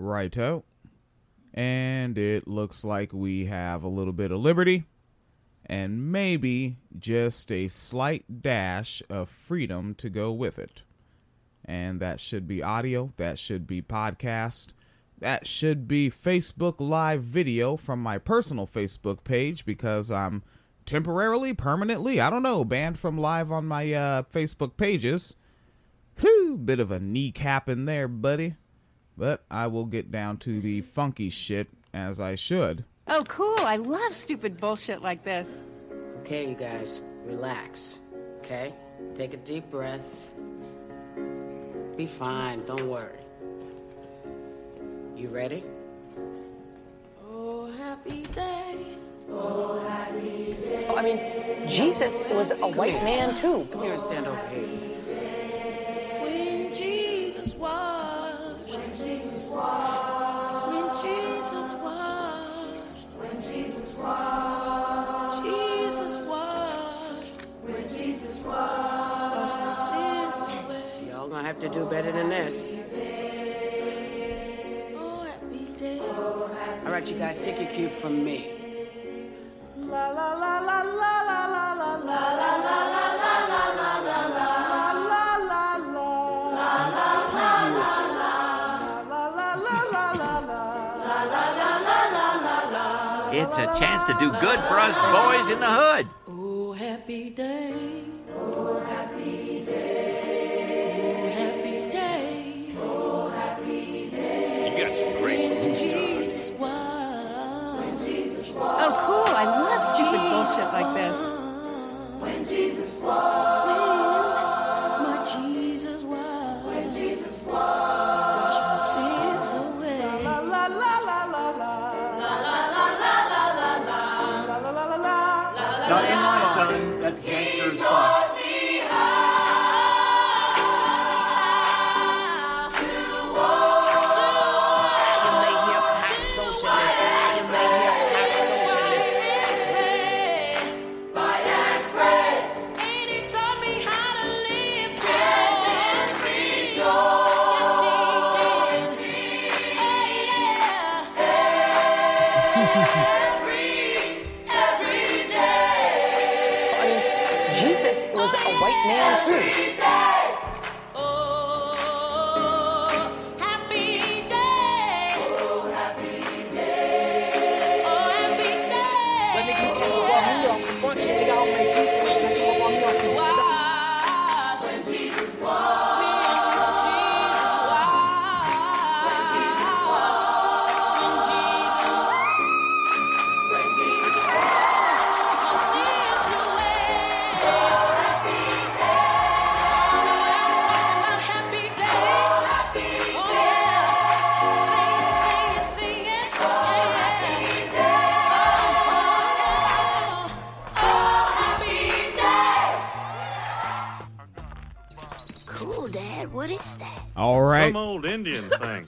Righto. And it looks like we have a little bit of liberty and maybe just a slight dash of freedom to go with it. And that should be audio, that should be podcast, that should be Facebook Live video from my personal Facebook page because I'm temporarily, permanently, I don't know, banned from live on my uh, Facebook pages. Whew, bit of a kneecap in there, buddy. But I will get down to the funky shit as I should. Oh, cool. I love stupid bullshit like this. Okay, you guys, relax. Okay? Take a deep breath. Be fine, don't worry. You ready? Oh, happy day. Oh, happy day. I mean, Jesus was a white man too. Come here and stand over here. To have to do better than this. Oh. All right, you guys, take your cue from me. La la la la la la la la la It's a chance to do good for us boys in the hood. much. Indian thing.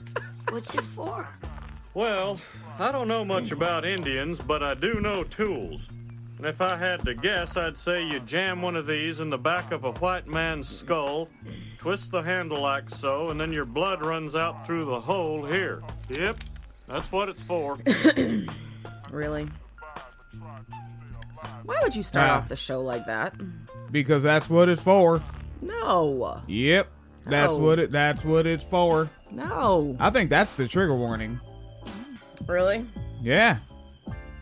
What's it for? Well, I don't know much about Indians, but I do know tools. And if I had to guess, I'd say you jam one of these in the back of a white man's skull, twist the handle like so, and then your blood runs out through the hole here. Yep, that's what it's for. Really? Why would you start Ah. off the show like that? Because that's what it's for. No. Yep. That's No. what it that's what it's for. No. I think that's the trigger warning. Really? Yeah.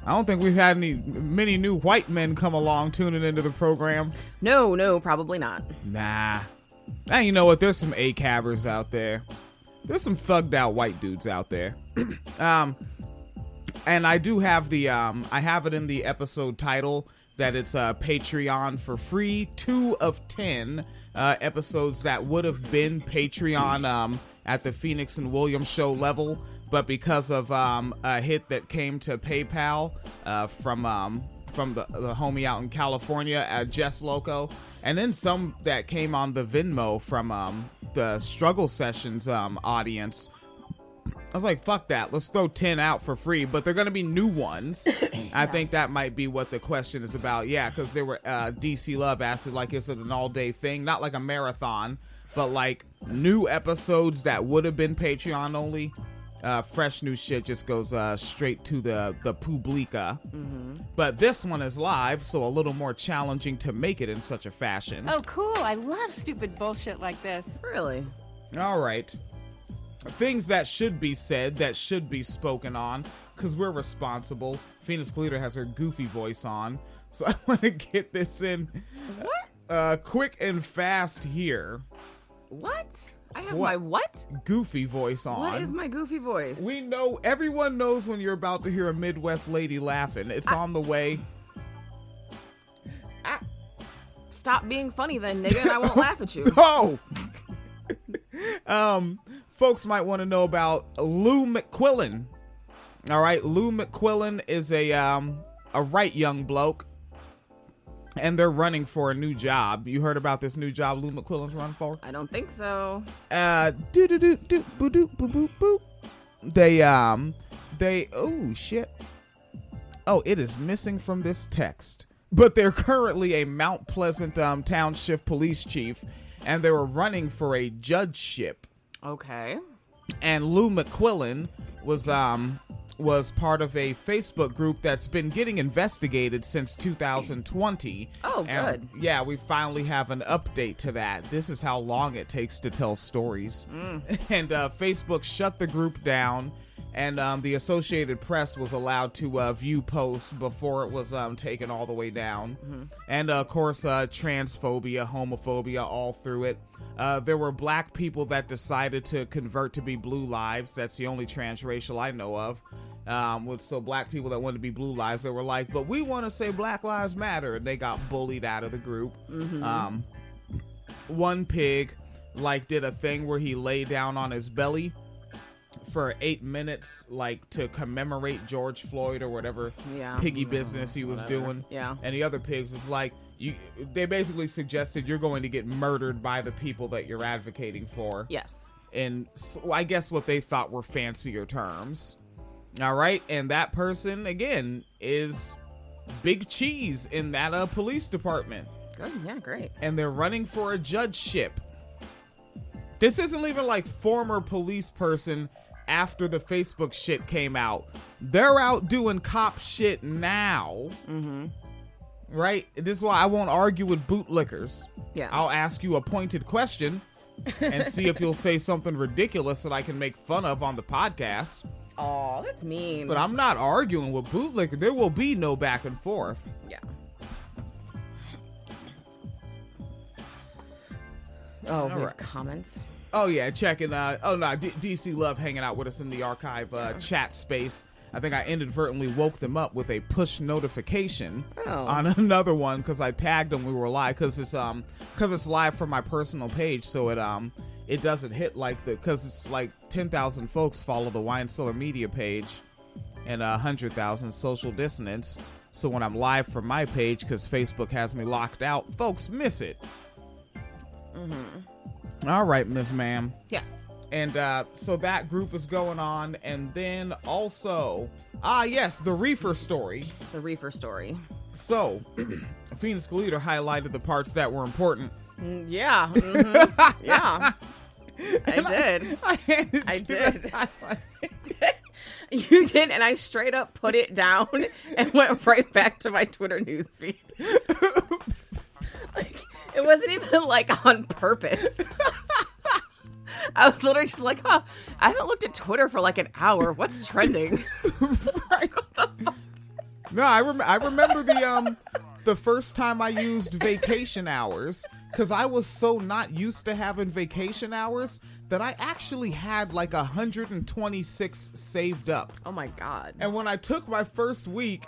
I don't think we've had any many new white men come along tuning into the program. No, no, probably not. Nah. Now you know what? There's some A cabbers out there. There's some thugged out white dudes out there. um and I do have the um I have it in the episode title that it's uh Patreon for free. Two of ten uh episodes that would have been Patreon um at the Phoenix and Williams show level, but because of um a hit that came to PayPal uh from um from the, the homie out in California at Jess Loco, and then some that came on the Venmo from um the Struggle Sessions um audience. I was like, fuck that. Let's throw 10 out for free, but they're going to be new ones. I think that might be what the question is about. Yeah, because they were, uh, DC Love asked it like, is it an all day thing? Not like a marathon, but like new episodes that would have been Patreon only. Uh, fresh new shit just goes uh, straight to the the publica. Mm-hmm. But this one is live, so a little more challenging to make it in such a fashion. Oh, cool. I love stupid bullshit like this. Really? All right. Things that should be said, that should be spoken on, because we're responsible. Phoenix Calida has her goofy voice on, so I want to get this in What? uh, quick and fast here. What? I have What? my what? Goofy voice on. What is my goofy voice? We know, everyone knows when you're about to hear a Midwest lady laughing. It's on the way. Stop being funny then, nigga, and I won't laugh at you. Oh! um, folks might want to know about Lou McQuillan. All right, Lou McQuillan is a um a right young bloke, and they're running for a new job. You heard about this new job Lou McQuillan's running for? I don't think so. Uh, do do do do boo doo boo boo boo. They um they oh shit. Oh, it is missing from this text. But they're currently a Mount Pleasant um, Township police chief, and they were running for a judgeship. Okay. And Lou McQuillan was um was part of a Facebook group that's been getting investigated since 2020. Oh, And, yeah, we finally have an update to that. This is how long it takes to tell stories. And uh, Facebook shut the group down, and um, the Associated Press was allowed to uh, view posts before it was um, taken all the way down. And uh, of course, uh, transphobia, homophobia, all through it. Uh, there were black people that decided to convert to be blue lives. That's the only transracial I know of. Um, with so black people that wanted to be blue lives, they were like, "But we want to say Black Lives Matter," and they got bullied out of the group. Um, one pig like did a thing where he lay down on his belly for eight minutes, like to commemorate George Floyd or whatever Yeah. piggy business he was doing. Yeah. And the other pigs was like, you. They basically suggested you're going to get murdered by the people that you're advocating for. Yes. And so I guess what they thought were fancier terms. All right, and that person again is Big Cheese in that uh, police department Good. Yeah, great. and they're running for a judgeship. This isn't even like former police person after the Facebook shit came out. They're out doing cop shit now. Mm-hmm. Right? This is why I won't argue with bootlickers. Yeah. I'll ask you a pointed question and see if you'll say something ridiculous that I can make fun of on the podcast. Oh, that's mean. But I'm not arguing with bootlicker. There will be no back and forth. yeah. Oh, we have right. comments. Oh yeah, checking. Uh, oh no, D- DC love hanging out with us in the archive uh, chat space. I think I inadvertently woke them up with a push notification Oh. on another one because I tagged them. We were live because it's um because it's live from my personal page, so it um it doesn't hit like the because it's like ten thousand folks follow the Wine Cellar Media page and a hundred thousand social dissonance. So when I'm live from my page because Facebook has me locked out, folks miss it. All right, Miss Ma'am. Yes. And uh, so that group is going on. And then also, ah, yes, the reefer story. The reefer story. So, Phoenix Calida highlighted the parts that were important. Mm, Yeah. mhm, yeah. I did. I, I you did. the highlight. You did, and I straight up put it down and went right back to my Twitter newsfeed. like, it wasn't even like on purpose. I was literally just like, huh, I haven't looked at Twitter for like an hour. What's trending? No, I rem- I remember the um the first time I used vacation hours because I was so not used to having vacation hours that I actually had like 126 saved up. Oh my god. And when I took my first week,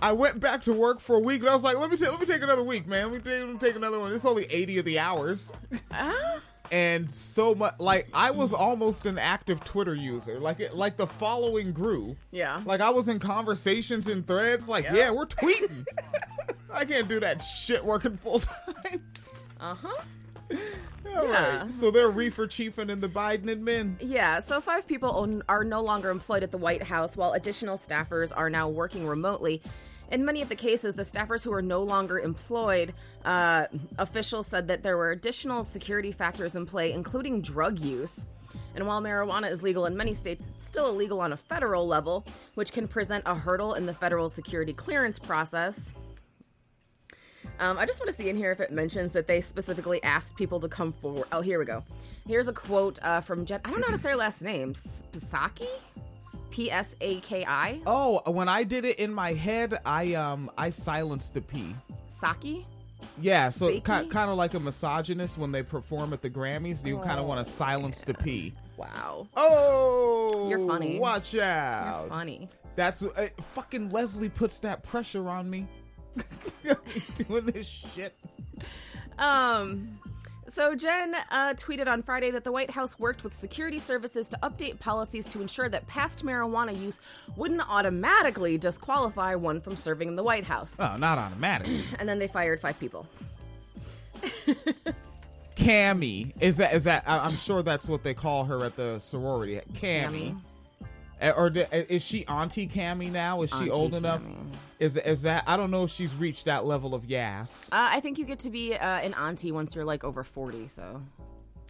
I went back to work for a week, and I was like, "Let me ta- let me take another week, man. Let me take, let me take another one. It's only 80 of the hours." Ah, and so much like I was almost an active Twitter user. Like it, like the following grew. yeah. Like I was in conversations and threads. Like, yeah, we're tweeting. I can't do that shit working full time. Uh huh. All Yeah. right. So they're reefer chiefing in the Biden admin. Yeah, so five people own, are no longer employed at the White House, while additional staffers are now working remotely. In many of the cases, the staffers who are no longer employed, uh, officials said that there were additional security factors in play, including drug use. And while marijuana is legal in many states, it's still illegal on a federal level, which can present a hurdle in the federal security clearance process. Um, I just want to see in here if it mentions that they specifically asked people to come forward. Oh, here we go. Here's a quote uh, from Jen. I don't know how to say her last name. Psaki? P S A K I? Oh, when I did it in my head, I um I silenced the P. Saki? Yeah, so kind of like a misogynist when they perform at the Grammys, you kind of want to silence the P. Wow. Oh, You're funny. Watch out. You're funny. That's uh, fucking Leslie puts that pressure on me. doing this shit. Um, so Jen uh, tweeted on Friday that the White House worked with security services to update policies to ensure that past marijuana use wouldn't automatically disqualify one from serving in the White House. Oh, not automatically. And then they fired five people. Cammy is that is that? I- I'm sure that's what they call her at the sorority. Cammy. Uh, Or di- is she Auntie Cammy now? Is she Auntie old enough? Cammy. Is is that? I don't know if she's reached that level of yas. Uh, I think you get to be uh, an auntie once you're like over 40, so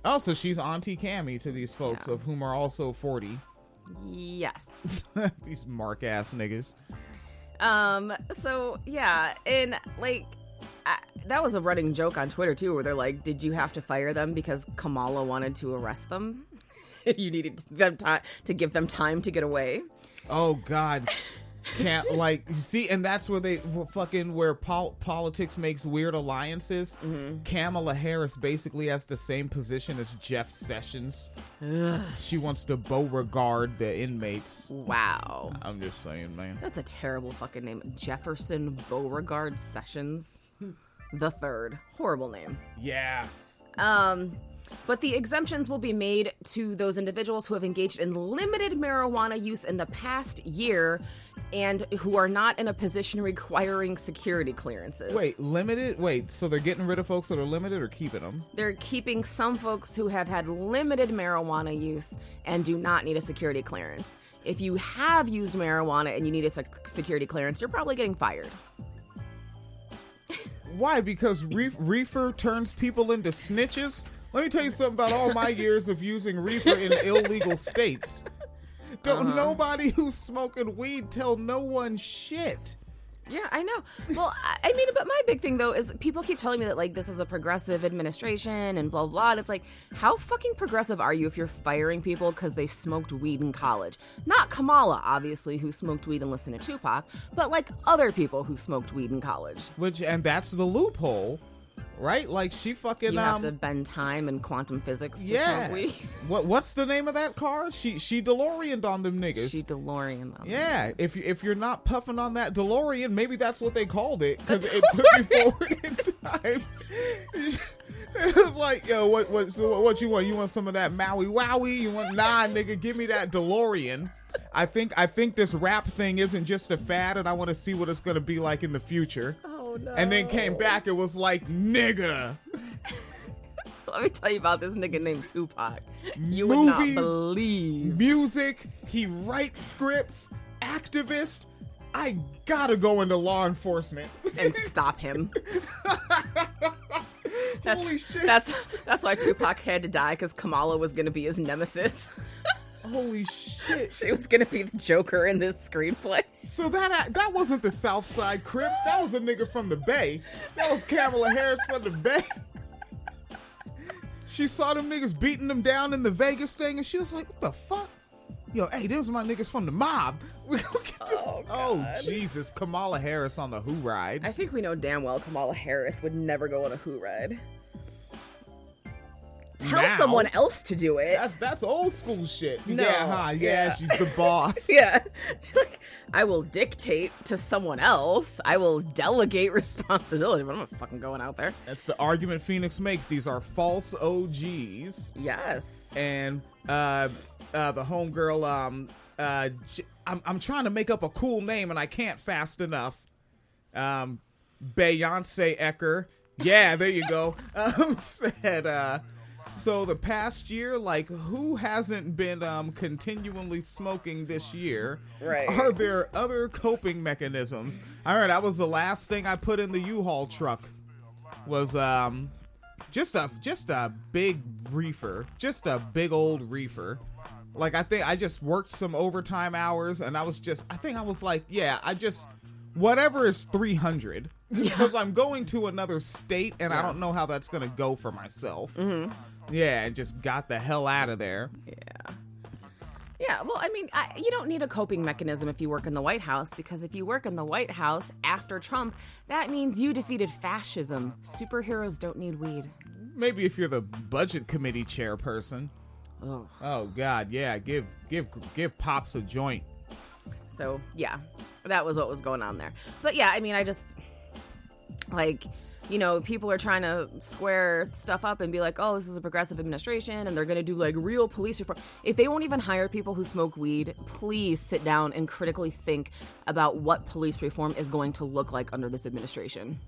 Oh, so she's Auntie Cammy to these folks, Yeah. of whom are also 40. yes. these mark ass niggas. Um, so yeah, and like I, that was a running joke on Twitter too, where they're like, "Did you have to fire them because Kamala wanted to arrest them? you needed them time to give them time to get away." Oh God, can't like you see, and that's where they fucking where pol- politics makes weird alliances. Kamala Harris basically has the same position as Jeff Sessions. She wants to Beauregard the inmates. Wow, I'm just saying, man. that's a terrible fucking name, Jefferson Beauregard Sessions, the third. Horrible name. Yeah. Um, but the exemptions will be made to those individuals who have engaged in limited marijuana use in the past year and who are not in a position requiring security clearances. Wait, limited? Wait, so they're getting rid of folks that are limited or keeping them? They're keeping some folks who have had limited marijuana use and do not need a security clearance. If you have used marijuana and you need a sec- security clearance, you're probably getting fired. Why? Because reef- reefer turns people into snitches? Let me tell you something about all my years of using reefer in illegal states. Don't uh-huh. nobody who's smoking weed tell no one shit. Yeah, I know. Well, I I mean, but my big thing though is people keep telling me that like this is a progressive administration and blah blah. blah. And it's like, how fucking progressive are you if you're firing people because they smoked weed in college? Not Kamala, obviously, who smoked weed and listened to Tupac, but like other people who smoked weed in college. Which and that's the loophole, right? Like she fucking You um, have to bend time and quantum physics to yeah. smoke weed. What what's the name of that car? She she DeLorean on them niggas. She DeLorean. on yeah, if you if you're not puffing on that DeLorean, maybe that's what they called it because it took you forward in time. It was like, yo, what what so what, what you want? You want some of that Maui Wowie? You want nah, nigga? Give me that DeLorean. I think I think this rap thing isn't just a fad, and I want to see what it's gonna be like in the future. Oh no. And then came back, it was like, nigga, Let me tell you about this nigga named Tupac. You would not believe. music. He writes scripts. Activist. I gotta go into law enforcement. and stop him. That's, Holy shit. that's that's why Tupac had to die because Kamala was gonna be his nemesis. Holy shit! she was gonna be the Joker in this screenplay. So that that wasn't the South Side Crips. That was a nigga from the Bay. That was Kamala Harris from the Bay. She saw them niggas beating them down in the Vegas thing, and she was like, "What the fuck? Yo, hey, those my niggas from the mob. We gonna get this. Oh, Oh, Jesus, Kamala Harris on the Who ride. I think we know damn well Kamala Harris would never go on a Who ride. Tell Now? someone else to do it. That's that's old school shit. No, yeah, huh? Yeah, yeah. she's the boss. yeah. She's like, I will dictate to someone else. I will delegate responsibility, but I'm not fucking going out there. That's the argument Phoenix makes. These are false OGs. Yes. and uh, uh, the homegirl. Um, uh, J- I'm I'm trying to make up a cool name and I can't fast enough. Um, Beyonce Ecker. Yeah, there you go. Um, said. Uh, so the past year, like, who hasn't been um continually smoking this year? Right. Are there other coping mechanisms? All right, that was the last thing I put in the U-Haul truck. Was um just a just a big reefer, just a big old reefer. Like I think I just worked some overtime hours, and I was just I think I was like, yeah, I just whatever is three hundred because I'm going to another state, and I don't know how that's gonna go for myself. Mhm. Yeah, and just got the hell out of there. Yeah. Yeah, well, I mean, I, you don't need a coping mechanism if you work in the White House because if you work in the White House after Trump, that means you defeated fascism. Superheroes don't need weed. Maybe if you're the budget committee chairperson. Oh. Oh God, yeah. Give give give pops a joint. So, yeah, that was what was going on there. But yeah, I mean, I just like you know, people are trying to square stuff up and be like, "Oh, this is a progressive administration and they're going to do like real police reform." If they won't even hire people who smoke weed, please sit down and critically think about what police reform is going to look like under this administration.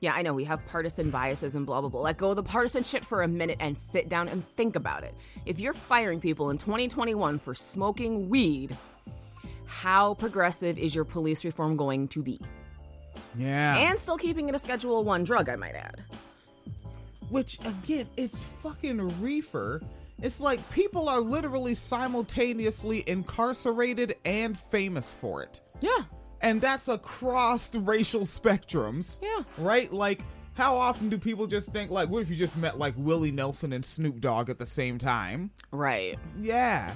Yeah, I know we have partisan biases and blah blah blah. Let go of the partisan shit for a minute and sit down and think about it. If you're firing people in 2021 for smoking weed, how progressive is your police reform going to be? Yeah. And still keeping it a Schedule One drug, I might add. Which again, it's fucking reefer. It's like people are literally simultaneously incarcerated and famous for it. Yeah. And that's across racial spectrums. Yeah. Right? Like, how often do people just think, like, what if you just met, like, Willie Nelson and Snoop Dogg at the same time? Right. Yeah.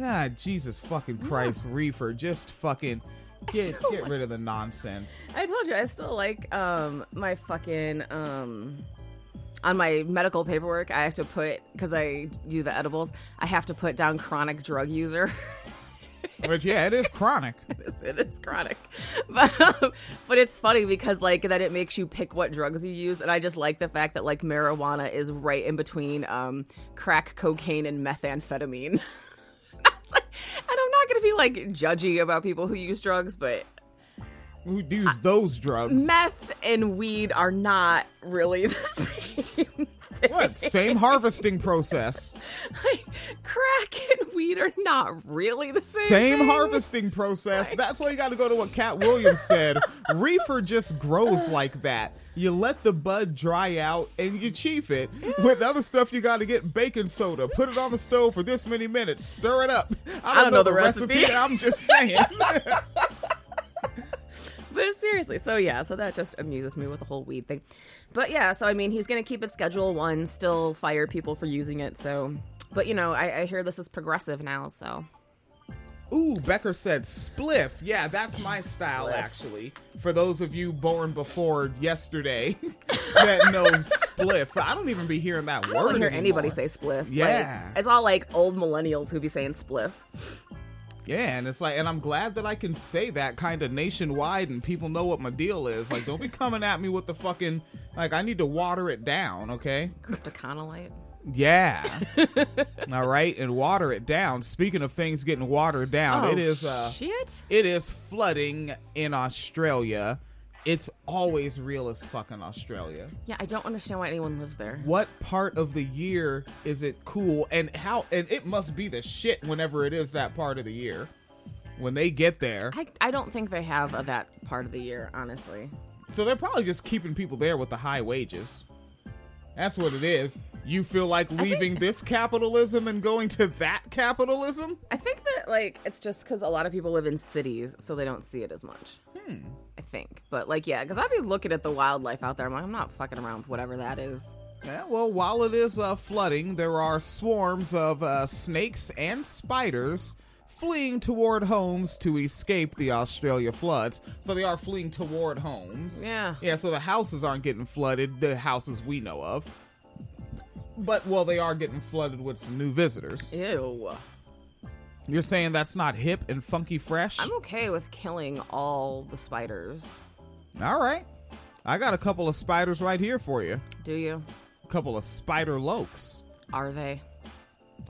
Ah, Jesus fucking Christ, reefer. Just fucking get, get like- rid of the nonsense. I told you I still like um my fucking um on my medical paperwork I have to put because I do the edibles I have to put down chronic drug user. Which, yeah, it is chronic. it is chronic, but um, but it's funny because like that it makes you pick what drugs you use, and I just like the fact that like marijuana is right in between um crack cocaine and methamphetamine. Like, and I'm not gonna be like judgy about people who use drugs, but Who use those drugs? meth and weed are not really the same Same harvesting process. Like, crack and weed are not really the same. Same thing. harvesting process. That's why you got to go to what Katt Williams said. Reefer just grows like that. You let the bud dry out and you chief it. With other stuff, you got to get baking soda, put it on the stove for this many minutes, stir it up. I don't, know, the recipe. I'm just saying. But seriously, so yeah, so that just amuses me with the whole weed thing. But yeah, so I mean, he's gonna keep it Schedule One, still fire people for using it. So, but you know, I, I hear this is progressive now. So Ooh, Becker said spliff. Yeah, that's my style, Spliff. actually. For those of you born before yesterday that know spliff, I don't even be hearing that I word. don't hear anymore. anybody say spliff. Yeah. like, it's all like old millennials who be saying spliff. Yeah, and it's like, and I'm glad that I can say that kind of nationwide, and people know what my deal is. Like, don't be coming at me with the fucking like. I need to water it down, okay? Cryptoconolite. Yeah. All right, and water it down. Speaking of things getting watered down, Oh, it is uh, shit. it is flooding in Australia. It's always real as fuck in Australia. Yeah, I don't understand why anyone lives there. What part of the year is it cool, and how? And it must be the shit whenever it is that part of the year. When they get there, I, I don't think they have a, that part of the year, honestly. So they're probably just keeping people there with the high wages. That's what it is. You feel like leaving this capitalism and going to that capitalism? I think that like it's just because a lot of people live in cities, so they don't see it as much. Hmm. I think, but like yeah, because I'd be looking at the wildlife out there. I'm like, I'm not fucking around with whatever that is. Yeah, well, while it is uh, flooding, there are swarms of uh, snakes and spiders fleeing toward homes to escape the Australia floods. So they are fleeing toward homes. Yeah. Yeah, so the houses aren't getting flooded, the houses we know of. But, well, they are getting flooded with some new visitors. Ew. You're saying that's not hip and funky fresh? I'm okay with killing all the spiders. All right. I got a couple of spiders right here for you. Do you? A couple of spider lokes. Are they?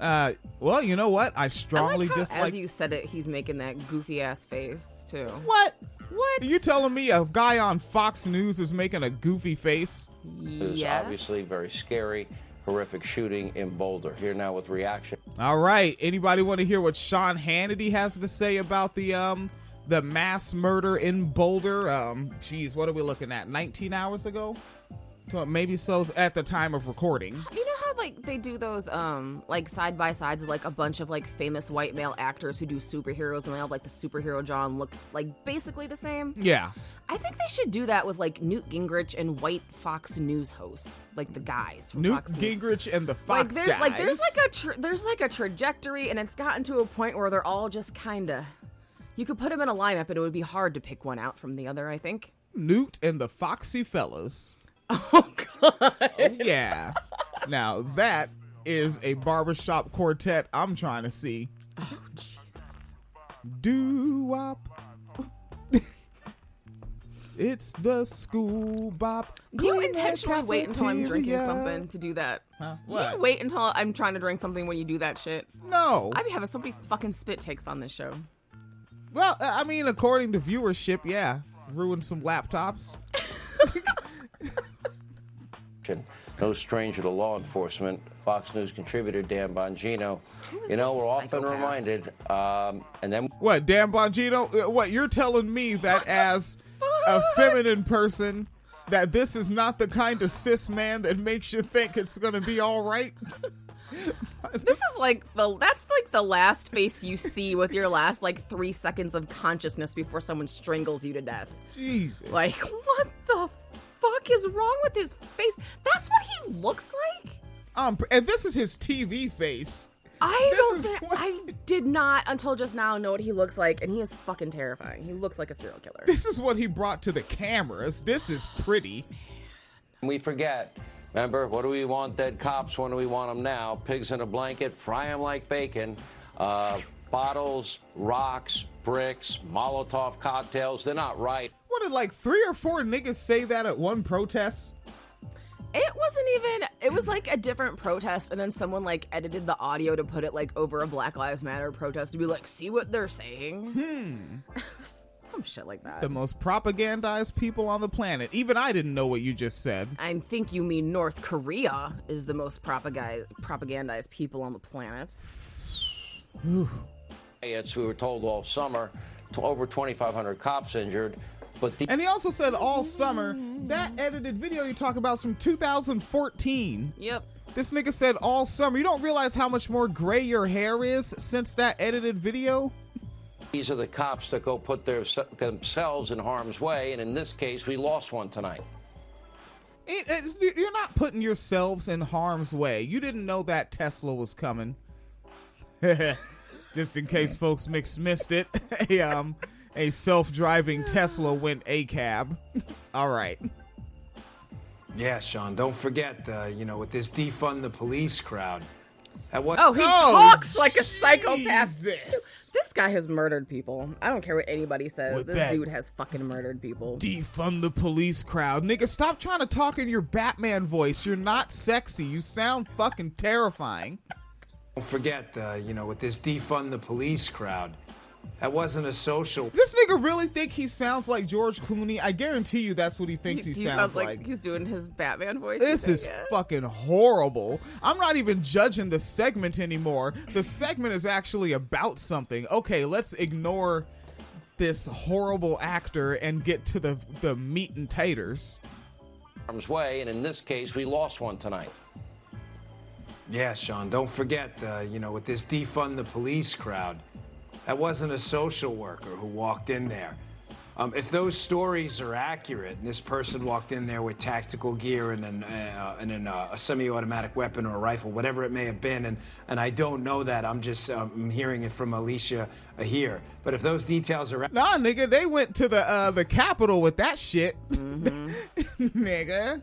Uh, well, you know what? I I strongly like how, dislike. as you said it, he's making that goofy ass face too. What? What? Are you telling me a guy on Fox News is making a goofy face? It was obviously very scary, horrific shooting in Boulder. Here now with reaction. All right. Anybody want to hear what Sean Hannity has to say about the um the mass murder in Boulder? Um, geez, what are we looking at? 19 hours ago? Maybe so at the time of recording. You know how like they do those um like side by sides of like a bunch of like famous white male actors who do superheroes and they have like the superhero jaw and look like basically the same? Yeah. I think they should do that with like Newt Gingrich and white Fox News hosts, like the guys from Newt Fox News. Gingrich and the Fox like there's guys. like there's like a tr- there's like a trajectory and it's gotten to a point where they're all just kind of you could put them in a lineup and it would be hard to pick one out from the other, I think. Newt and the Foxy Fellas. Oh god. Oh yeah. now that is a barbershop quartet I'm trying to see. Oh Jesus. Doo wop. it's the school bop. Do you intentionally wait until I'm drinking something to do that? Huh? Do you wait until I'm trying to drink something when you do that shit? No. I be having so many fucking spit takes on this show. Well, uh, I mean, according to viewership, yeah, ruined some laptops. No stranger to law enforcement, Fox News contributor Dan Bongino. You know, we're often reminded, um, and then What, Dan Bongino? Uh, What you're telling me that as a feminine person, that this is not the kind of cis man that makes you think it's gonna be all right? This is like the that's like the last face you see with your last like three seconds of consciousness before someone strangles you to death. Jesus. Like what the fuck is wrong with his face? That's what he looks like. Um, and this is his TV face. I This don't. is thi- what- I did not until just now know what he looks like, and he is fucking terrifying. He looks like a serial killer. This is what he brought to the cameras. This is pretty. we forget. Remember, what do we want dead cops? When do we want them now? Pigs in a blanket, fry them like bacon. Uh, bottles, rocks, bricks, Molotov cocktails, they're not right. What did like three or four niggas say that at one protest? It wasn't even. It was like a different protest, and then someone like edited the audio to put it like over a Black Lives Matter protest to be like, see what they're saying. Hmm. Some shit like that. The most propagandized people on the planet. Even I didn't know what you just said. I think you mean North Korea is the most propagandized propagandized people on the planet. Riots, we were told all summer, to over 2,500 cops injured. But the And he also said all summer that edited video you talk about is from 2014. Yep. This nigga said all summer. You don't realize how much more gray your hair is since that edited video? these are the cops that go put their, themselves in harm's way, and in this case, we lost one tonight. It- it's- you're not putting yourselves in harm's way. You didn't know that Tesla was coming. Just in case folks mix missed it, a um a self-driving Tesla went a cab. All right. Yeah, Sean, don't forget, uh, you know, with this defund the police crowd. At what? Oh, he Oh, talks like a psychopath. This guy has murdered people. I don't care what anybody says. With this dude has fucking murdered people. Defund the police crowd. Nigga, stop trying to talk in your Batman voice. You're not sexy. You sound fucking terrifying. Don't forget, uh, you know, with this defund the police crowd. That wasn't a social. This nigga really think he sounds like George Clooney? I guarantee you that's what he thinks he, sounds like. he sounds, like, like. he's doing his Batman voice. This is think, yeah? fucking horrible. I'm not even judging the segment anymore. The segment is actually about something. Okay, let's ignore this horrible actor and get to the the meat and taters. Harm's way, and in this case, we lost one tonight. Yeah, Sean, don't forget, uh, you know, with this defund the police crowd. That wasn't a social worker who walked in there. Um, if those stories are accurate, and this person walked in there with tactical gear and, an, uh, and an, uh, a semi-automatic weapon or a rifle, whatever it may have been, and, and I don't know that, I'm just um, hearing it from Alicia uh, here. But if those details are Nah, nigga, they went to the uh the Capitol with that shit. nigga.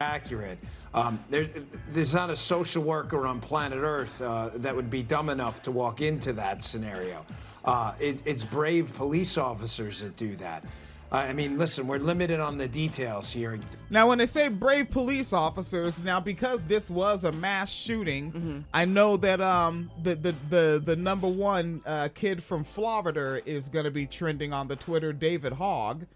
accurate. Um, there, there's not a social worker on planet Earth uh, that would be dumb enough to walk into that scenario. Uh, it, it's brave police officers that do that. Uh, I mean, listen, we're limited on the details here. Now, when they say brave police officers, now because this was a mass shooting, I know that um the the the, the number one uh, kid from Florida is gonna be trending on the Twitter, David Hogg.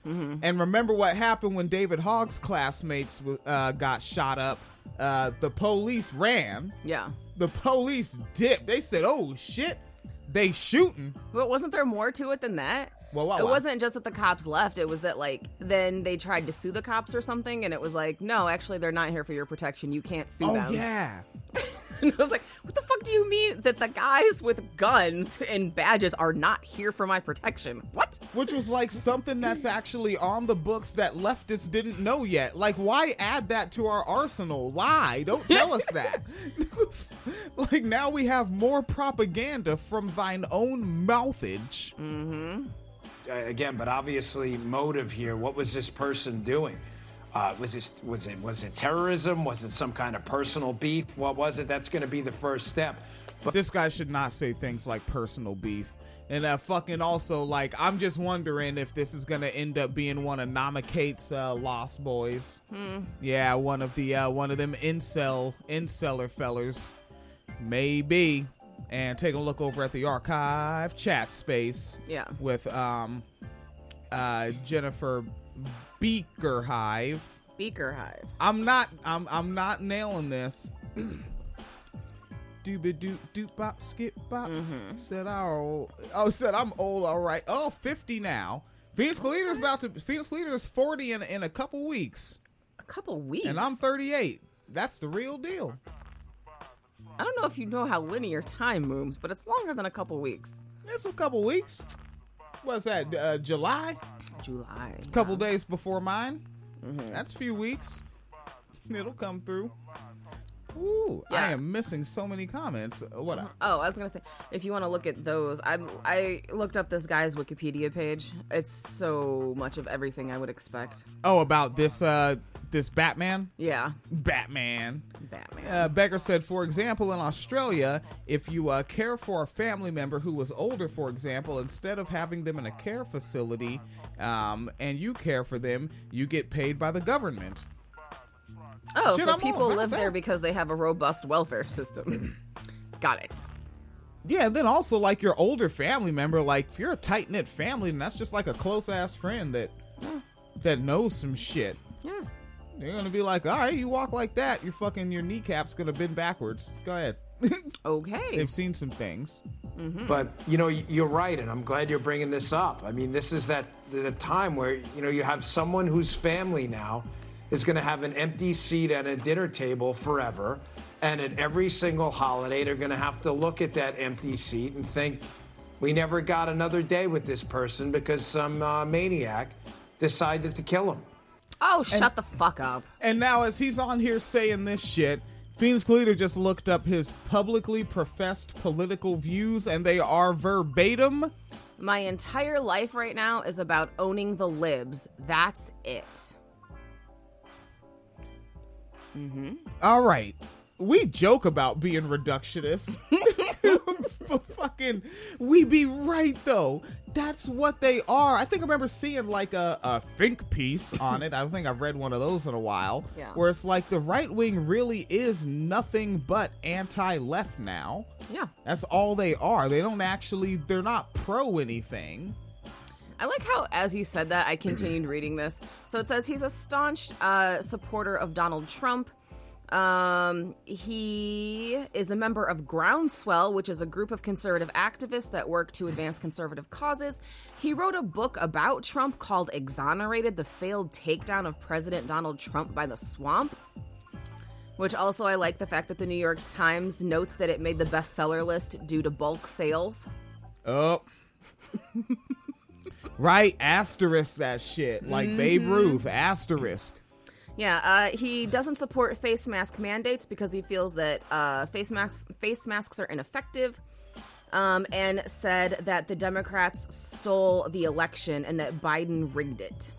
And remember what happened when David Hogg's classmates uh, got shot up? Uh, the police ran. Yeah. The police dipped. They said, "Oh shit, they shooting." But wasn't there more to it than that? Well, wow, it wow. wasn't just that the cops left. It was that like then they tried to sue the cops or something, and it was like, no, actually, they're not here for your protection. You can't sue Oh them. yeah. and I was like, what the fuck do you mean that the guys with guns and badges are not here for my protection? What? Which was like something that's actually on the books that leftists didn't know yet. Like, why add that to our arsenal? Lie. Don't tell us that. like, now we have more propaganda from thine own mouthage. Mm-hmm. Again, but obviously motive here. What was this person doing? Uh, was this was it was it terrorism? Was it some kind of personal beef? What was it? That's going to be the first step. But this guy should not say things like personal beef. And uh, fucking also, like, I'm just wondering if this is gonna end up being one of Namikate's uh, Lost Boys. Hmm. Yeah, one of the uh, one of them incel inceller fellers, maybe. And take a look over at the archive chat space. Yeah. With um, uh, Jennifer Beakerhive. Beaker Hive. I'm not. I'm. I'm not nailing this. Doobie doop doop bop skip bop. Said oh oh said I'm old. All right. Oh 50 now. Phoenix Calida's about to. Phoenix Calida is 40 in in a couple weeks, A couple weeks. and I'm 38. That's the real deal. I don't know if you know how linear time moves, but it's longer than a couple weeks. It's a couple weeks. What's that? Uh, July. July. A couple days before mine. That's a few weeks. It'll come through. Ooh, I am missing so many comments. What? Oh, I was gonna say, if you want to look at those, I I looked up this guy's Wikipedia page. It's so much of everything I would expect. Oh, about this uh this Batman? Yeah, Batman. Batman. Uh, Becker said, for example, in Australia, if you uh, care for a family member who was older, for example, instead of having them in a care facility um, and you care for them, you get paid by the government. Oh, Shit, so I'm people about live there because they have a robust welfare system. Got it. Yeah, and then also, like, your older family member, like, if you're a tight knit family, then that's just like a close ass friend that that knows some shit. Yeah. They're gonna be like, all right, you walk like that, your fucking your kneecap's gonna bend backwards. Go ahead. Okay. They've seen some things. Mm-hmm. But you know, you're right, and I'm glad you're bringing this up. I mean, this is that the time where you know you have someone who's family now is going to have an empty seat at a dinner table forever, and at every single holiday they're going to have to look at that empty seat and think, "We never got another day with this person because some uh, maniac decided to kill him." Oh, shut the fuck up. And now, as he's on here saying this shit, Phoenix Calida just looked up his publicly professed political views, and they are verbatim. My entire life right now is about owning the libs. That's it. Mm-hmm. All right. We joke about being reductionist. but fucking, we be right though. That's what they are. I think I remember seeing like a, a think piece on it. I don't think I've read one of those in a while. Yeah. Where it's like the right wing really is nothing but anti left now. Yeah. That's all they are. They don't actually, they're not pro anything. I like how, as you said that, I continued reading this. So it says he's a staunch uh, supporter of Donald Trump. Um, he is a member of Groundswell, which is a group of conservative activists that work to advance conservative causes. He wrote a book about Trump called Exonerated The Failed Takedown of President Donald Trump by the Swamp. Which also, I like the fact that the New York Times notes that it made the bestseller list due to bulk sales. Oh. Right? Asterisk that shit. Like Babe Ruth, asterisk. Yeah, uh, he doesn't support face mask mandates because he feels that uh, face masks face masks are ineffective, um, and said that the Democrats stole the election and that Biden rigged it.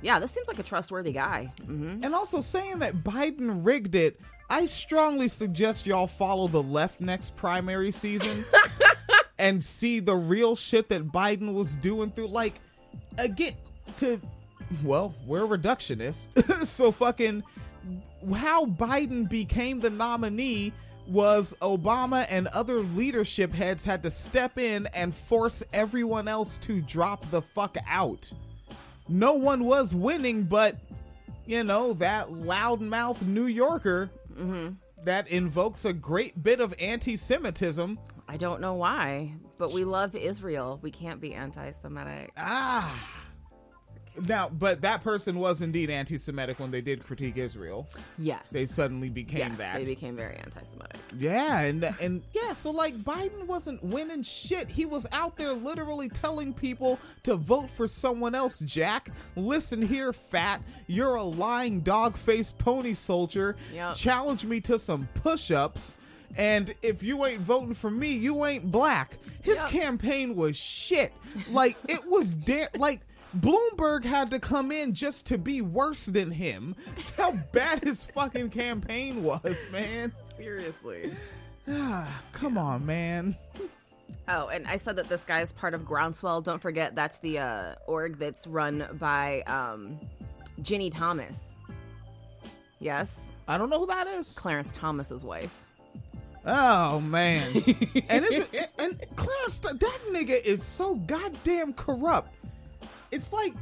Yeah, this seems like a trustworthy guy. hmm And also saying that Biden rigged it, I strongly suggest y'all follow the left next primary season and see the real shit that Biden was doing through. Like, get to, well, we're reductionists. so fucking how Biden became the nominee was Obama and other leadership heads had to step in and force everyone else to drop the fuck out. No one was winning, but you know, that loudmouth New Yorker mm-hmm. that invokes a great bit of anti Semitism I don't know why, but we love Israel. We can't be anti-Semitic. Ah. Now, but that person was indeed anti-Semitic when they did critique Israel. Yes. They suddenly became yes, that. they became very anti-Semitic. Yeah, and and yeah, so like Biden wasn't winning shit. He was out there literally telling people to vote for someone else, Jack. Listen here, fat. You're a lying dog-faced pony soldier. Yep. Challenge me to some push-ups. And if you ain't voting for me, you ain't black. His Yep. campaign was shit. Like it was da- like Bloomberg had to come in just to be worse than him. That's how bad his fucking campaign was, man. Seriously. Ah, come on, man. Oh, and I said that this guy is part of Groundswell. Don't forget that's the uh, org that's run by um, Ginny Thomas. Yes, I don't know who that is. Clarence Thomas's wife. Oh man. and is it and Clarence that nigga is so goddamn corrupt. It's like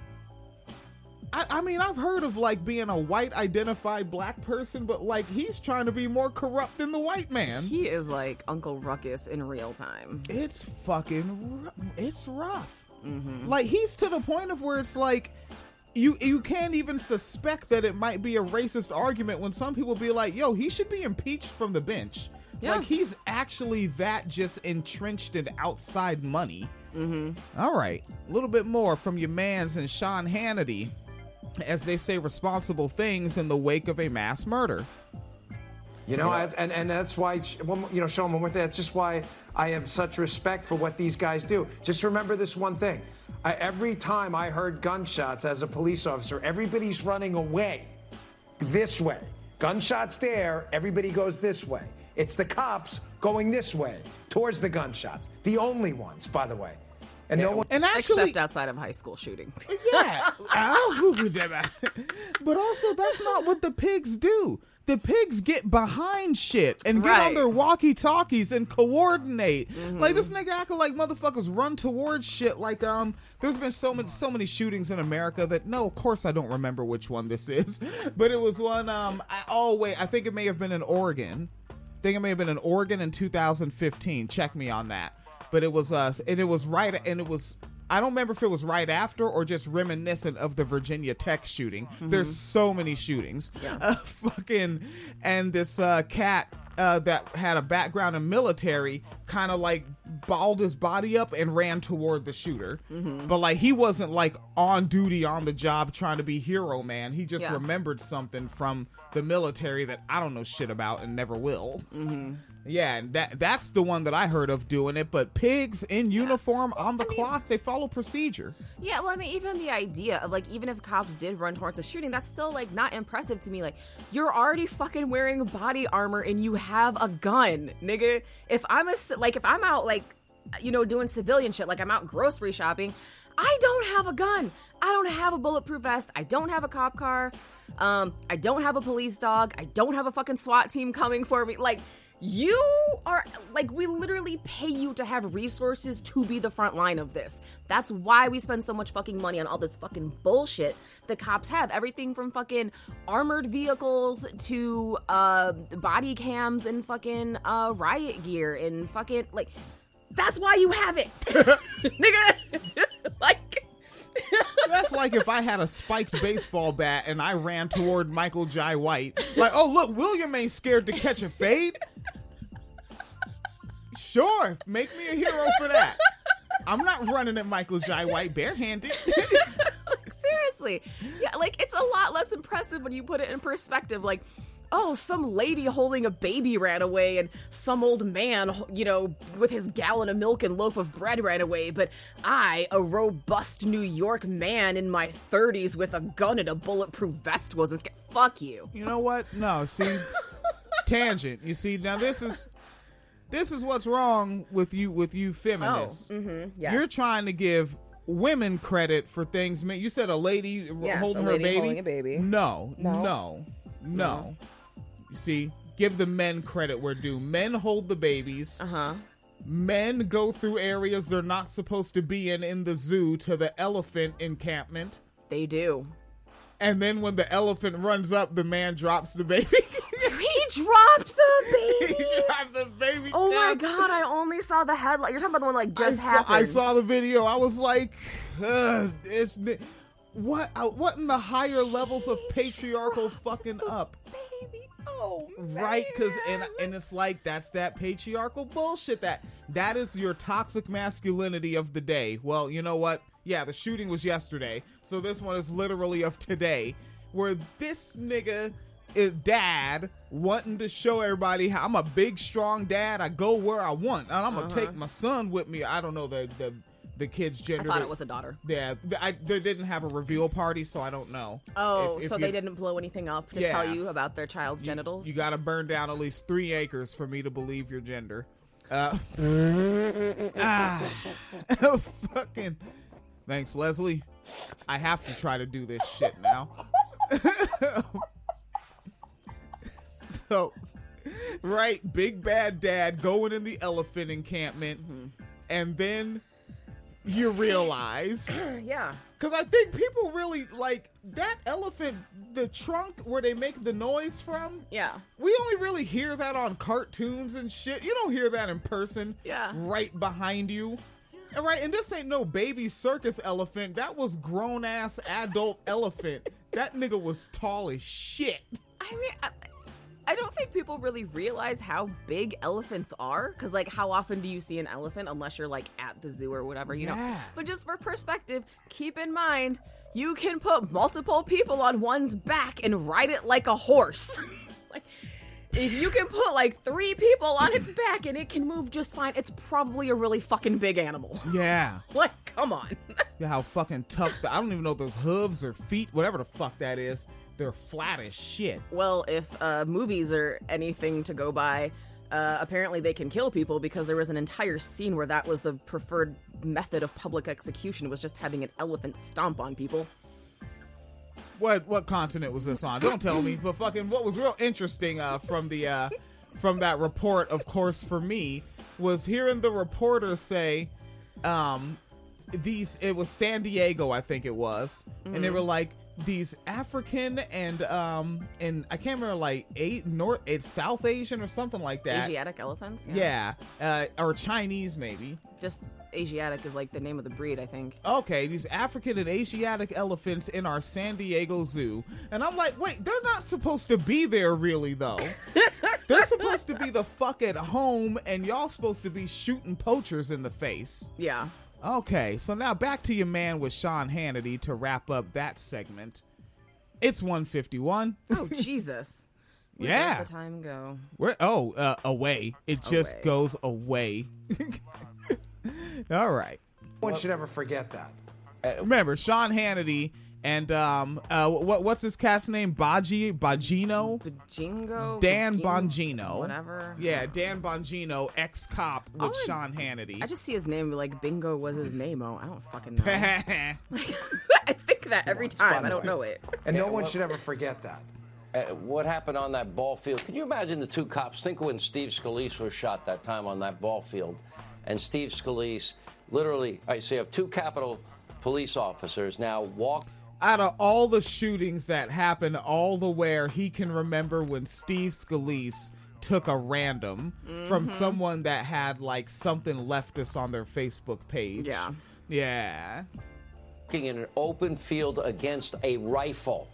I, I mean, I've heard of like being a white identified black person, but like he's trying to be more corrupt than the white man. He is like Uncle Ruckus in real time. It's fucking it's rough. Mm-hmm. Like he's to the point of where it's like you you can't even suspect that it might be a racist argument when some people be like, "Yo, he should be impeached from the bench." Yeah. Like he's actually that just entrenched in outside money. Mm-hmm. All right, a little bit more from your man's and Sean Hannity, as they say responsible things in the wake of a mass murder. You know, I, and and that's why you know, Sean, one more thing. That's just why I have such respect for what these guys do. Just remember this one thing: I, every time I heard gunshots as a police officer, everybody's running away, this way. Gunshots there, everybody goes this way. It's the cops going this way towards the gunshots. The only ones, by the way. And no one. And actually, Except outside of high school shooting. yeah. Oh, but also, that's not what the pigs do. The pigs get behind shit and get on their walkie talkies and coordinate. Like this nigga acting like motherfuckers run towards shit. Like um, there's been so many so many shootings in America that no, of course I don't remember which one this is, but it was one um. I, oh wait, I think it may have been in Oregon. I think it may have been in Oregon in 2015. Check me on that. But it was uh, and it was right, and it was. I don't remember if it was right after or just reminiscent of the Virginia Tech shooting. There's so many shootings. Uh, fucking, and this uh, cat uh, that had a background in military kind of like balled his body up and ran toward the shooter. But like he wasn't like on duty on the job trying to be hero man. He just Yeah. remembered something from the military that I don't know shit about and never will. Mm-hmm. Yeah, and that that's the one that I heard of doing it. But pigs in uniform on the clock, they follow procedure. Yeah, well, I mean, even the idea of like, even if cops did run towards a shooting, that's still like not impressive to me. Like, you're already fucking wearing body armor and you have a gun, nigga. If I'm a like, if I'm out like, you know, doing civilian shit, like I'm out grocery shopping, I don't have a gun. I don't have a bulletproof vest. I don't have a cop car. Um, I don't have a police dog. I don't have a fucking SWAT team coming for me. Like. You are like, we literally pay you to have resources to be the front line of this. That's why we spend so much fucking money on all this fucking bullshit the cops have. Everything from fucking armored vehicles to uh, body cams and fucking uh, riot gear and fucking, like, that's why you have it. Nigga. like, That's like if I had a spiked baseball bat and I ran toward Michael Jai White. Like, oh look, William ain't scared to catch a fade. Sure, make me a hero for that. I'm not running at Michael Jai White barehanded. seriously. Yeah, like it's a lot less impressive when you put it in perspective. Like, oh, some lady holding a baby ran away, and some old man, you know, with his gallon of milk and loaf of bread ran away. But I, a robust New York man in my 30s with a gun and a bulletproof vest, wasn't scared. Fuck you. you know what? No, see, tangent. You see, now this is this is what's wrong with you with you feminists. mm-hmm. Yes. You're trying to give women credit for things. man, You said a lady Yes, holding a her baby. holding a baby. No, No? no, no. You see, give the men credit where due. Men hold the babies. Uh huh. Men go through areas they're not supposed to be in in the zoo to the elephant encampment. They do. And then when the elephant runs up, the man drops the baby. He drops dropped the baby. he dropped the baby. Oh my god! I only saw the headline. You're talking about the one like I just saw, happened. I saw the video. I was like, Ugh, it's what? uh, What in the higher levels of patriarchal fucking up? baby. Oh, Right, because and and it's like that's that patriarchal bullshit. That that is your toxic masculinity of the day. Well, you know what? Yeah, the shooting was yesterday, so this one is literally of today, where this nigga. Is dad wanting to show everybody how I'm a big strong dad. I go where I want, and I'm gonna Uh-huh. take my son with me. I don't know the the the kid's gender. I thought it was a daughter. Yeah, I, they didn't have a reveal party, so I don't know. Oh, If- if so they didn't blow anything up to Yeah. tell you about their child's genitals? You got to burn down at least three acres for me to believe your gender. Uh, ah, fucking. Thanks, Leslie. I have to try to do this shit now. so, right, big bad dad going in the elephant encampment, and then you realize yeah. because I think people really like that elephant, the trunk where they make the noise from. Yeah. We only really hear that on cartoons and shit. You don't hear that in person. Yeah. Right behind you. And right, and this ain't no baby circus elephant. That was grown ass adult elephant. That nigga was tall as shit. I mean, I, don't think people really realize how big elephants are. Because, like, how often do you see an elephant unless you're, like, at the zoo or whatever, you know? Yeah. But just for perspective, keep in mind, you can put multiple people on one's back and ride it like a horse. like, if you can put, like, three people on its back and it can move just fine, it's probably a really fucking big animal. Yeah. like, come on. Yeah, how fucking tough. The, I don't even know if those hooves or feet, whatever the fuck that is. They're flat as shit. Well, if uh, movies are anything to go by, uh, apparently they can kill people because there was an entire scene where that was the preferred method of public execution was just having an elephant stomp on people. what what continent was this on? Don't tell me. But fucking what was real interesting uh, from the uh, from that report, of course, for me, was hearing the reporter say, um, these it was San Diego, I think it was, and they Mhm. were like these African and um and I can't remember like eight North it's South Asian or something like that. Asiatic elephants? Yeah, uh, or Chinese maybe. Just Asiatic is like the name of the breed, I think. Okay, these African and Asiatic elephants in our San Diego Zoo. And I'm like, wait, they're not supposed to be there really though. they're supposed to be the fuck at home and y'all supposed to be shooting poachers in the face. Yeah. Okay, so now back to your man with Sean Hannity to wrap up that segment. It's 151. Oh, Jesus. Where Yeah. does the time go? Where oh, uh, away. It just Away. goes away. All right. No one should ever forget that. Remember Sean Hannity and um uh what what's his cast name? Baji Bajino? Jingo? Dan Bongino? Bongino. Whatever. Yeah, Dan Bongino, ex cop with All I- Sean Hannity. I just see his name like Bingo was his name. Oh, I don't fucking know. I think that every time. I don't know it. And no Yeah, one well- should ever forget that. Uh, what happened on that ball field? Can you imagine the two cops? Think when Steve Scalise was shot that time on that ball field, and Steve Scalise literally. I so you have two Capitol police officers now walk. Out of all the shootings that happened, all the where he can remember when Steve Scalise took a random from Mhm. someone that had like something leftist on their Facebook page. Yeah. Yeah. walking in an open field against a rifle.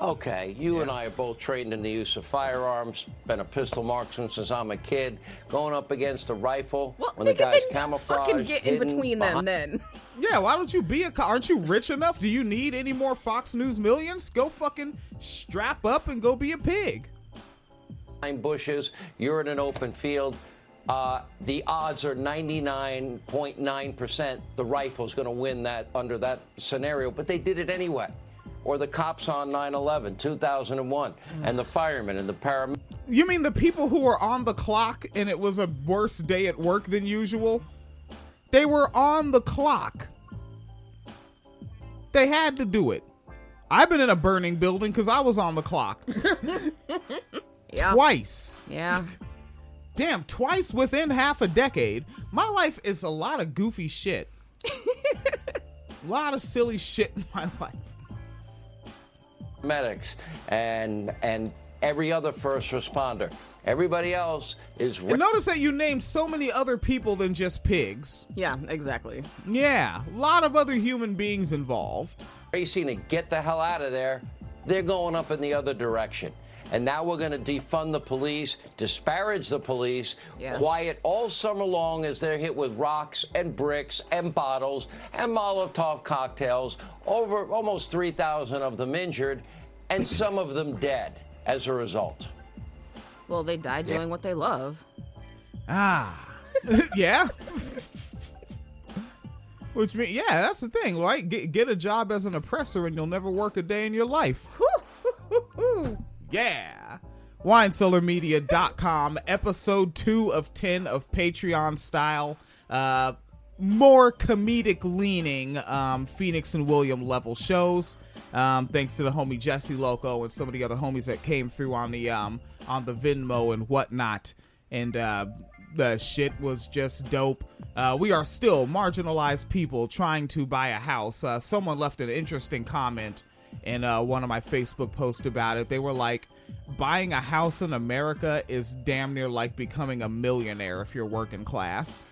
Okay, you and I are both trained in the use of firearms. Been a pistol marksman since I'm a kid. Going up against a rifle well, when the nigga, guy's then camouflaged, Fucking get in hidden between them behind- then. Yeah, why don't you be a cop? Aren't you rich enough? Do you need any more Fox News millions? Go fucking strap up and go be a pig. behind bushes. You're in an open field. Uh, the odds are 99.9% the rifle's going to win that under that scenario, but they did it anyway. Or the cops on 9 11, 2001, and the firemen and the paramedics. You mean the people who were on the clock and it was a worse day at work than usual? They were on the clock. They had to do it. I've been in a burning building because I was on the clock. Yeah. Twice. Yeah. Damn, twice within half a decade. My life is a lot of goofy shit. a lot of silly shit in my life. medics and and every other first responder. Everybody else is. And notice that you named so many other people than just pigs. Yeah, exactly. Yeah, a lot of other human beings involved. racing to get the hell out of there, they're going up in the other direction. And now we're going to defund the police, disparage the police, Yes. quiet all summer long as they're hit with rocks and bricks and bottles and Molotov cocktails. Over almost 3,000 of them injured, and some of them dead as a result. Well, they died doing what they love. Ah, yeah. Which mean, yeah, that's the thing, right? Get get a job as an oppressor, and you'll never work a day in your life. yeah. WineCellarMedia.com, episode two of ten of Patreon style. Uh, more comedic leaning um, Phoenix and William level shows. Um, thanks to the homie Jesse Loco and some of the other homies that came through on the um, on the Venmo and whatnot. And uh, the shit was just dope. Uh, we are still marginalized people trying to buy a house. Uh, someone left an interesting comment in uh, one of my Facebook posts about it. They were like, buying a house in America is damn near like becoming a millionaire if you're working class.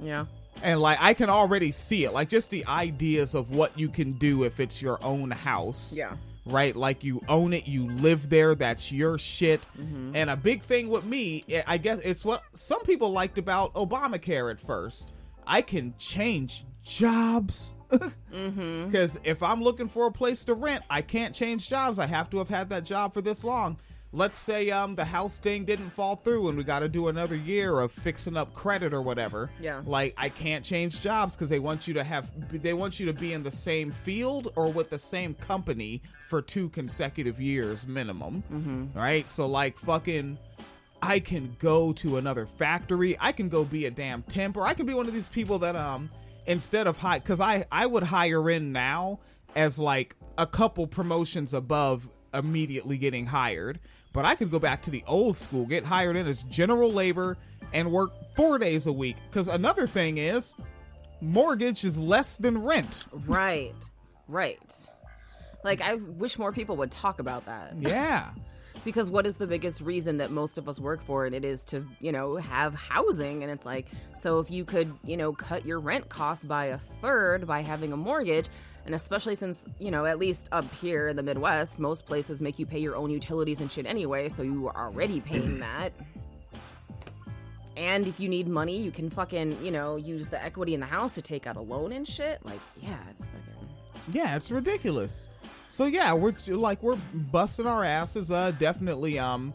Yeah. And like I can already see it, like just the ideas of what you can do if it's your own house. Yeah. Right? Like you own it, you live there, that's your shit. And a big thing with me, I- I guess it's what some people liked about Obamacare at first. I can change jobs. Mm-hmm. Because if I'm looking for a place to rent, I can't change jobs. I have to have had that job for this long. Let's say um the house thing didn't fall through and we got to do another year of fixing up credit or whatever. Yeah. Like I can't change jobs because they want you to have they want you to be in the same field or with the same company for two consecutive years minimum. Mhm. Right? So like fucking I can go to another factory. I can go be a damn temp, or I can be one of these people that um instead of high because I I would hire in now as like a couple promotions above immediately getting hired. But I could go back to the old school, get hired in as general labor, and work four days a week. Because another thing is, mortgage is less than rent. Right. Right. Like I wish more people would talk about that. Yeah. Because what is the biggest reason that most of us work for and it is to you know have housing? And it's like so if you could you know cut your rent costs by a third by having a mortgage and especially since you know at least up here in the midwest most places make you pay your own utilities and shit anyway so you are already paying that. And if you need money you can fucking you know use the equity in the house to take out a loan and shit. Like yeah it's fucking Yeah, it's ridiculous. So yeah, we're like we're busting our asses. Uh, definitely. Um,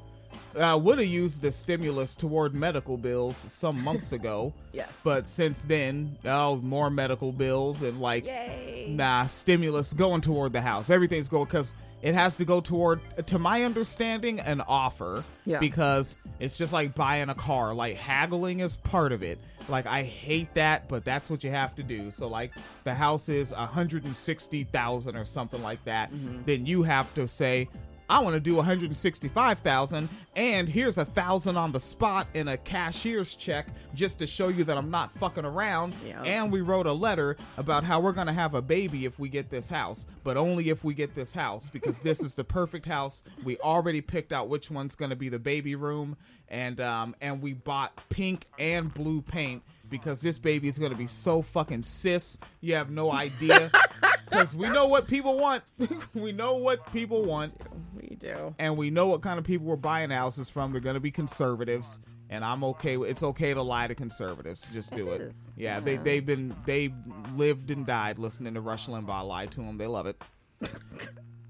uh, would have used the stimulus toward medical bills some months ago. Yes. But since then, oh, more medical bills and like, Yay. nah, stimulus going toward the house. Everything's going because it has to go toward, to my understanding, an offer. Yeah. Because it's just like buying a car. Like haggling is part of it. Like I hate that, but that's what you have to do. So like the house is a hundred and sixty thousand or something like that. Then you have to say, I want to do 165,000 and here's a thousand on the spot in a cashier's check just to show you that I'm not fucking around. Yeah. And we wrote a letter about how we're going to have a baby if we get this house, but only if we get this house because this is the perfect house. We already picked out which one's going to be the baby room and um and we bought pink and blue paint because this baby is going to be so fucking cis. You have no idea. Because we know what people want. we know what people want. we do And we know what kind of people we're buying houses from. They're going to be conservatives. And I'm okay. with It's okay to lie to conservatives. Just do It it. is. Yeah, they they've been they lived and died listening to Rush Limbaugh lie to them. They love it.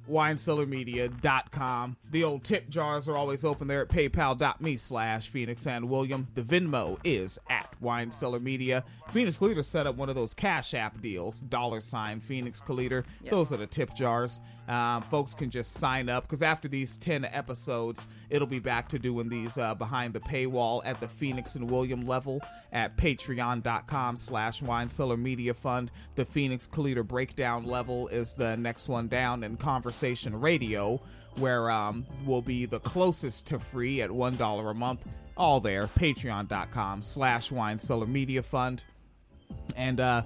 winecellarmedia.com. The old tip jars are always open there at paypal.me slash Phoenix and William. The Venmo is at Wine Cellar Media. Phoenix Calida set up one of those Cash App deals, dollar sign Phoenix Calida. Those are the tip jars. Um, folks can just sign up because after these 10 episodes, it'll be back to doing these uh, behind the paywall at the Phoenix and William level at patreon.com slash wine cellar media fund. The Phoenix Calida breakdown level is the next one down in conversation radio where um, will be the closest to free at $1 a month. All there, patreon.com slash wine cellar media fund. And uh,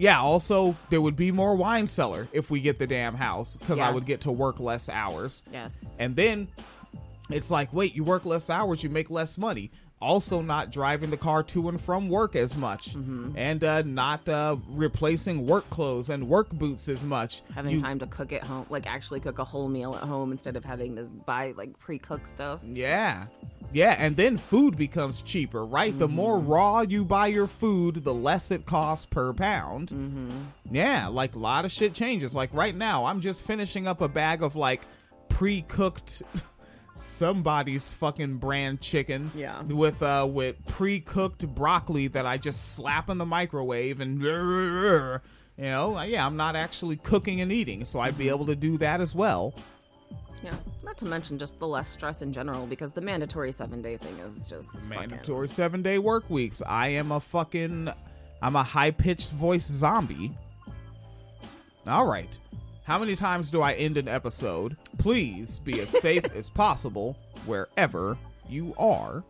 yeah, also there would be more wine cellar if we get the damn house because I would get to work less hours. Yes. And then it's like, wait, you work less hours, you make less money. Also, not driving the car to and from work as much, Mm-hmm. and uh, not uh, replacing work clothes and work boots as much. Having You- time to cook at home, like actually cook a whole meal at home instead of having to buy like pre-cooked stuff. Yeah. Yeah, and then food becomes cheaper, right? The more raw you buy your food, the less it costs per pound. Mm-hmm. Yeah, like a lot of shit changes. Like right now, I'm just finishing up a bag of like pre cooked somebody's fucking brand chicken. Yeah. With uh with pre cooked broccoli that I just slap in the microwave and you know, yeah, I'm not actually cooking and eating, so I'd be able to do that as well. Yeah, not to mention just the less stress in general because the mandatory seven day thing is just fucking- mandatory seven day work weeks. I am a fucking, I'm a high pitched voice zombie. All right. How many times do I end an episode? Please be as safe as possible wherever you are.